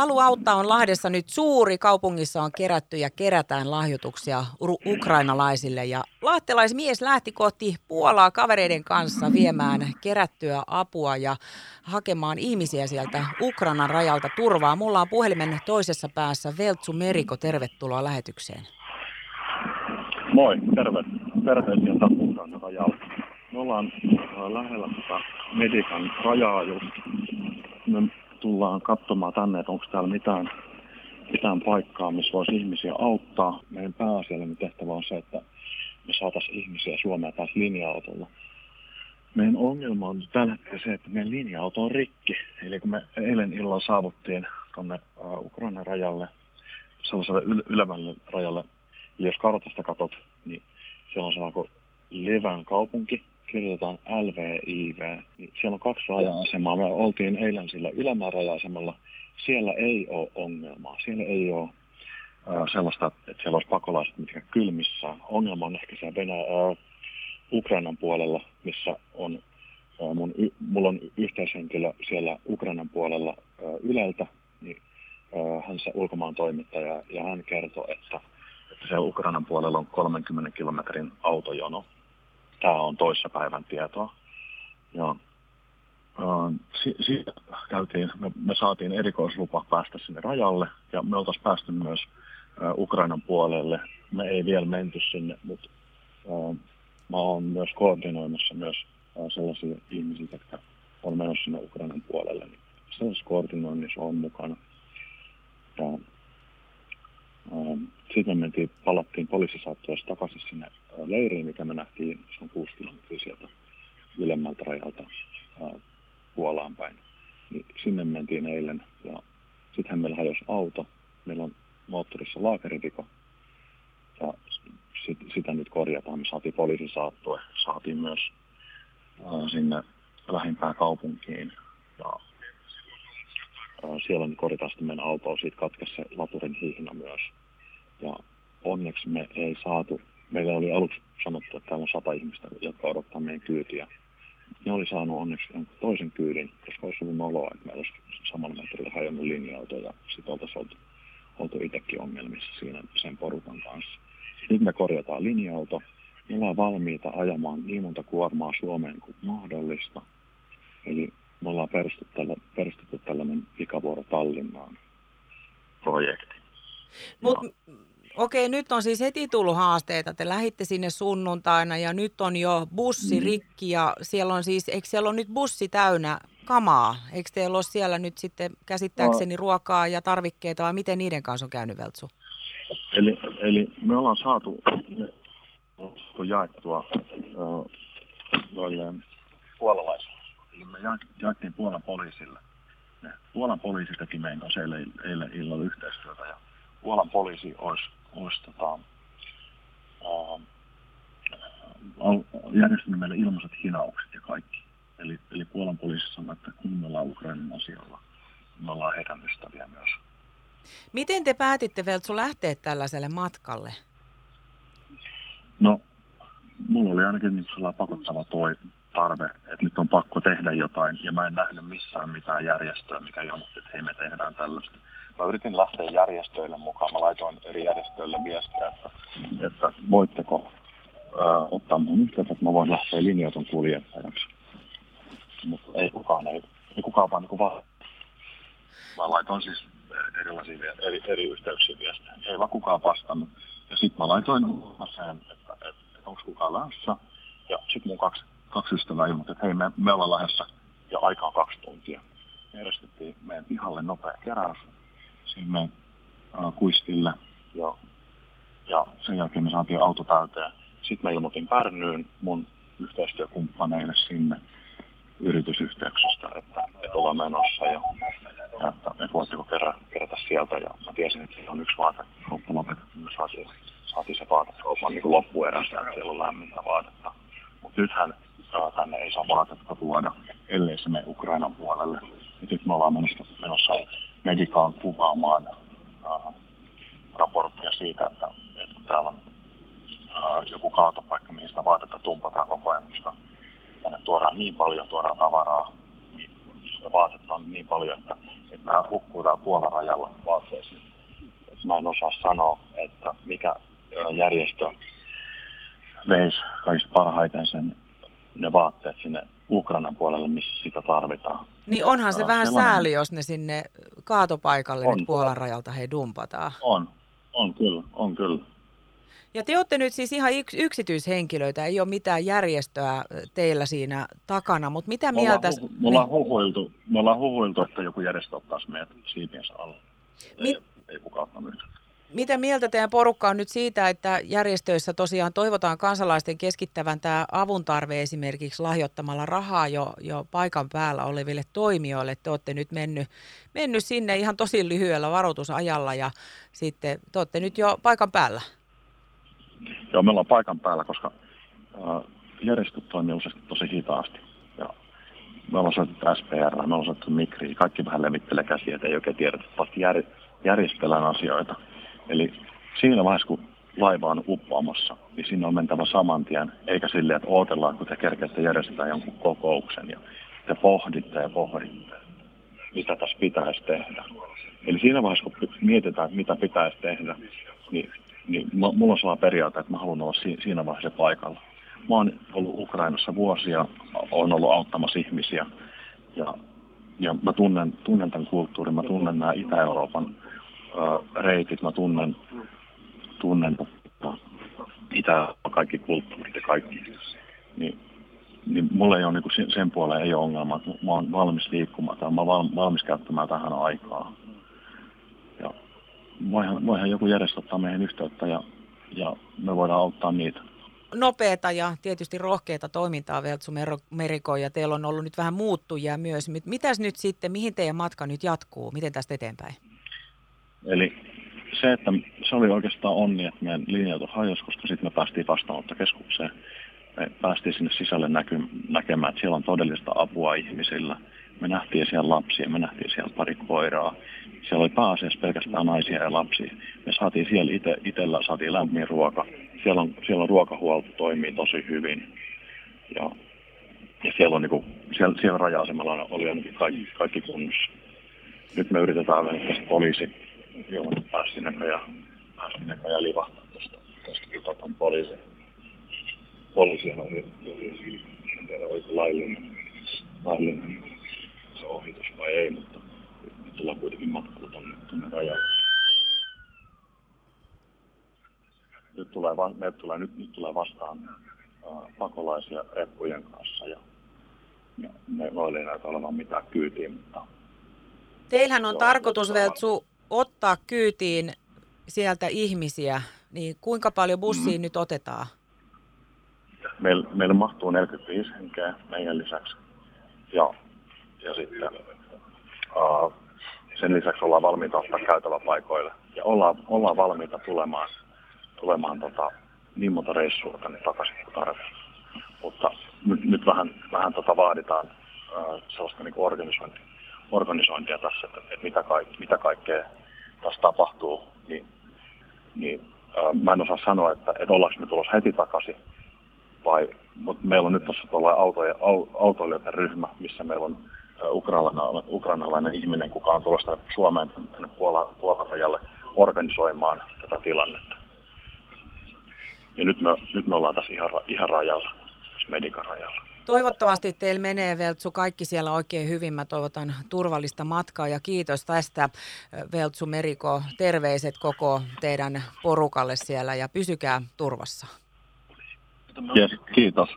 Halu auttaa on Lahdessa nyt suuri. Kaupungissa on kerätty ja kerätään lahjoituksia ukrainalaisille. Ja lahtelaismies lähti kohti Puolaa kavereiden kanssa viemään kerättyä apua ja hakemaan ihmisiä sieltä Ukrainan rajalta turvaa. Mulla on puhelimen toisessa päässä Veltsu Meriko. Tervetuloa lähetykseen. Moi, terve. Terveisiä Ukrainan rajalla. Me ollaan äh, lähellä tätä Medikan rajaa just. Me tullaan katsomaan tänne, että onko täällä mitään, mitään paikkaa, missä voisi ihmisiä auttaa. Meidän pääasiallinen tehtävä on se, että me saataisiin ihmisiä Suomeen taas linja-autolla. Meidän ongelma on tällä hetkellä se, että meidän linja-auto on rikki. Eli kun me eilen illalla saavuttiin tuonne uh, Ukrainan rajalle, sellaiselle yl- ylemmälle rajalle, eli jos kartasta katot, niin siellä on sellainen Levän kaupunki, kirjoitetaan LVIV, siellä on kaksi raja-asemaa. Me oltiin eilen sillä ylämään raja-asemalla. Siellä ei ole ongelmaa. Siellä ei ole äh, sellaista, että siellä olisi pakolaiset mitkä kylmissä. Ongelma on ehkä siellä Venä- äh, Ukrainan puolella, missä on äh, mun, mulla on yhteishenkilö siellä Ukrainan puolella Yleltä, niin hän se ulkomaan toimittaja, ja hän kertoo, että, että siellä Ukrainan puolella on 30 kilometrin autojono Tämä on toissapäivän tietoa. Ja, si- siitä käytiin, me, me saatiin erikoislupa päästä sinne rajalle ja me oltaisiin päästy myös ä, Ukrainan puolelle. Me ei vielä menty sinne, mutta ä, mä oon myös koordinoimassa myös ä, sellaisia ihmisiä, jotka on menossa sinne Ukrainan puolelle. Niin sellaisessa koordinoinnissa on mukana. Ja, sitten me mentiin, palattiin poliisisaattuessa takaisin sinne leiriin, mikä me nähtiin, se on kuusi kilometriä sieltä ylemmältä rajalta Puolaan päin. Niin sinne mentiin eilen ja sittenhän meillä hajosi auto. Meillä on moottorissa laakerivika ja sit, sitä nyt korjataan. Me saatiin poliisin saattue, saatiin myös ää, sinne lähimpään kaupunkiin ja ää, siellä nyt korjataan sitten meidän autoa. Siitä katkesi se laturin. Ja onneksi me ei saatu meillä oli aluksi sanottu, että täällä on sata ihmistä, jotka odottaa meidän kyytiä. Ne oli saanut onneksi toisen kyydin, koska olisi ollut noloa, että meillä olisi samalla metrillä hajonnut linja-auto ja sitten oltaisiin oltu, oltu itsekin ongelmissa siinä sen porukan kanssa. Nyt me korjataan linja-auto. Me ollaan valmiita ajamaan niin monta kuormaa Suomeen kuin mahdollista. Eli me ollaan perustettu, tällä, perustettu tällainen pikavuoro Tallinnaan projekti. Mut, Okei, nyt on siis heti tullut haasteita. Te lähitte sinne sunnuntaina ja nyt on jo bussi mm. rikki ja siellä on siis, eikö siellä ole nyt bussi täynnä kamaa? Eikö teillä ole siellä nyt sitten käsittääkseni no. ruokaa ja tarvikkeita vai miten niiden kanssa on käynyt Veltsu? Eli, eli me ollaan saatu me jaettua noille puolalaisille. Me jaettiin Puolan poliisille. Puolan poliisi teki meidän kanssa eilen, eilen illalla yhteistyötä ja Puolan poliisi olisi uh, järjestänyt meille ilmaiset hinaukset ja kaikki. Eli, eli Puolan poliisi sanoi, että kun me ollaan Ukrainan asialla, me ollaan heidän ystäviä myös. Miten te päätitte Veltsu lähteä tällaiselle matkalle? No, mulla oli ainakin niin sellainen pakottava toi tarve, että nyt on pakko tehdä jotain, ja mä en nähnyt missään mitään järjestöä, mikä ilmoitti, että hei me tehdään tällaista mä yritin lähteä järjestöille mukaan. Mä laitoin eri järjestöille viestiä, että, että voitteko ää, ottaa mun yhteyttä, että mä voin lähteä linjoiton kuljettajaksi. Mutta ei kukaan, ei, ei kukaan vaan niin vaan. Mä laitoin siis erilaisia eri, eri yhteyksiä viestejä. Ei vaan kukaan vastannut. Ja sitten mä laitoin sen, että, että, että onko kukaan lähdössä. Ja sitten mun kaksi, kaksi ystävää ilmoitti, että hei, me, me ollaan lähdössä ja aika on kaksi tuntia. Järjestettiin meidän pihalle nopea keräys sinne äh, kuistille ja, ja sen jälkeen me saatiin auto täyteen. Sitten mä ilmoitin Pärnyyn mun yhteistyökumppaneille sinne yritysyhteyksistä, että, että ollaan menossa ja, ja että, että voitteko kerä, kerätä sieltä. Ja mä tiesin, että siellä on yksi vaatekauppa lopetettu. Me saatiin, saatiin se vaatekaupan niin loppuerässä, että siellä on lämmintä vaatetta. Mutta nythän ää, tänne ei saa vaatetta tuoda, ellei se mene Ukrainan puolelle. Ja nyt me ollaan menossa, menossa Medikaan kuvaamaan äh, raporttia siitä, että, että täällä on äh, joku kaatopaikka, mihin sitä vaatetta tumpataan koko ajan, koska tänne tuodaan niin paljon tuodaan tavaraa, niin vaatetta on niin paljon, että, että nämä hukkuu täällä Puolan rajalla vaatteisiin. Mä en osaa sanoa, että mikä järjestö veisi kaikista parhaiten sen, ne vaatteet sinne Ukrainan puolelle, missä sitä tarvitaan. Niin onhan se vähän sellainen... sääli, jos ne sinne kaatopaikalle on. nyt Puolan rajalta he dumpataan. On, on kyllä, on kyllä. Ja te olette nyt siis ihan yks, yksityishenkilöitä, ei ole mitään järjestöä teillä siinä takana, mutta mitä me mieltä... Ollaan, me, ollaan huhuiltu, me ollaan huhuiltu, että joku järjestö ottaisi meidät siipiensä alle. Ei, Mit... ei kukaan ottanut mitä mieltä teidän porukka on nyt siitä, että järjestöissä tosiaan toivotaan kansalaisten keskittävän tämä avuntarve esimerkiksi lahjoittamalla rahaa jo, jo paikan päällä oleville toimijoille. Te olette nyt mennyt, mennyt sinne ihan tosi lyhyellä varoitusajalla ja sitten te olette nyt jo paikan päällä. Joo, me ollaan paikan päällä, koska äh, järjestöt toimii useasti tosi hitaasti. Ja me ollaan soitettu SPR, me ollaan soitettu Mikri, kaikki vähän levittelee käsiä, että ei oikein tiedetä, että jär, järjestellään asioita. Eli siinä vaiheessa, kun laiva on uppoamassa, niin sinne on mentävä saman tien, eikä silleen, että odotellaan, kun te kerkeätte järjestää jonkun kokouksen ja te pohditte ja pohditte, mitä tässä pitäisi tehdä. Eli siinä vaiheessa, kun mietitään, mitä pitäisi tehdä, niin, niin mulla on sellainen periaate, että mä haluan olla siinä vaiheessa paikalla. Mä oon ollut Ukrainassa vuosia, olen ollut auttamassa ihmisiä ja, ja mä tunnen, tunnen tämän kulttuurin, mä tunnen nämä Itä-Euroopan reitit, mä tunnen, tunnen itä, kaikki kulttuurit ja kaikki. Niin, niin mulla ei ole niin sen, sen puoleen ei ole ongelma, mä oon valmis liikkumaan tai mä oon valmis käyttämään tähän aikaa. Ja voihan, voihan joku järjestää meidän yhteyttä ja, ja me voidaan auttaa niitä nopeata ja tietysti rohkeata toimintaa Veltsu Meriko ja teillä on ollut nyt vähän muuttujia myös. Mitäs nyt sitten, mihin teidän matka nyt jatkuu? Miten tästä eteenpäin? Eli se, että se oli oikeastaan onni, että meidän linja hajosi, koska sitten me päästiin vastaanottokeskukseen. Me päästiin sinne sisälle näky, näkemään, että siellä on todellista apua ihmisillä. Me nähtiin siellä lapsia, me nähtiin siellä pari koiraa. Siellä oli pääasiassa pelkästään naisia ja lapsia. Me saatiin siellä ite, itellä, saatiin lämmin ruoka. Siellä on, siellä on ruokahuolto, toimii tosi hyvin. Ja, ja siellä, on, niin kuin, siellä, siellä raja-asemalla oli kaikki, kaikki kunnossa. Nyt me yritetään vielä poliisi Joo, pääsi näköjään, pääsi näköjään livahtaa tuosta, tuosta tuota, poliisi. Poliisihan on en tiedä oliko laillinen, laillinen se ohitus vai ei, mutta nyt tullaan kuitenkin matkalla tuonne, tuonne rajalle. Nyt tulee, me tulee, nyt, nyt tulee vastaan äh, pakolaisia reppujen kanssa ja, ja me ei näytä olevan mitään kyytiä, mutta Teillähän on tarkoitus, Veltsu, ottaa kyytiin sieltä ihmisiä, niin kuinka paljon bussiin mm. nyt otetaan? Meillä, meillä mahtuu 45 henkeä meidän lisäksi. Ja, ja sitten uh, sen lisäksi ollaan valmiita ottaa käytäväpaikoille. Ja ollaan, ollaan valmiita tulemaan, tulemaan tota, niin monta reissua tänne takaisin kuin tarvitaan. Mutta nyt, nyt vähän, vähän tota vaaditaan uh, sellaista niin organisointia, organisointia tässä, että, että mitä, kaik, mitä kaikkea tässä tapahtuu, niin, niin ää, mä en osaa sanoa, että, että ollaanko me tulossa heti takaisin, vai, mutta meillä on nyt tuossa autoja, autoilijoiden ryhmä, missä meillä on ukrainalainen, ukrainalainen ihminen, kuka on tulossa Suomeen tänne Puolan, Puolan rajalle organisoimaan tätä tilannetta. Ja nyt me, nyt me ollaan tässä ihan, ihan rajalla, Medikan rajalla. Toivottavasti teillä menee Veltsu kaikki siellä oikein hyvin. Mä toivotan turvallista matkaa ja kiitos tästä Veltsu Meriko. Terveiset koko teidän porukalle siellä ja pysykää turvassa. Yes, kiitos.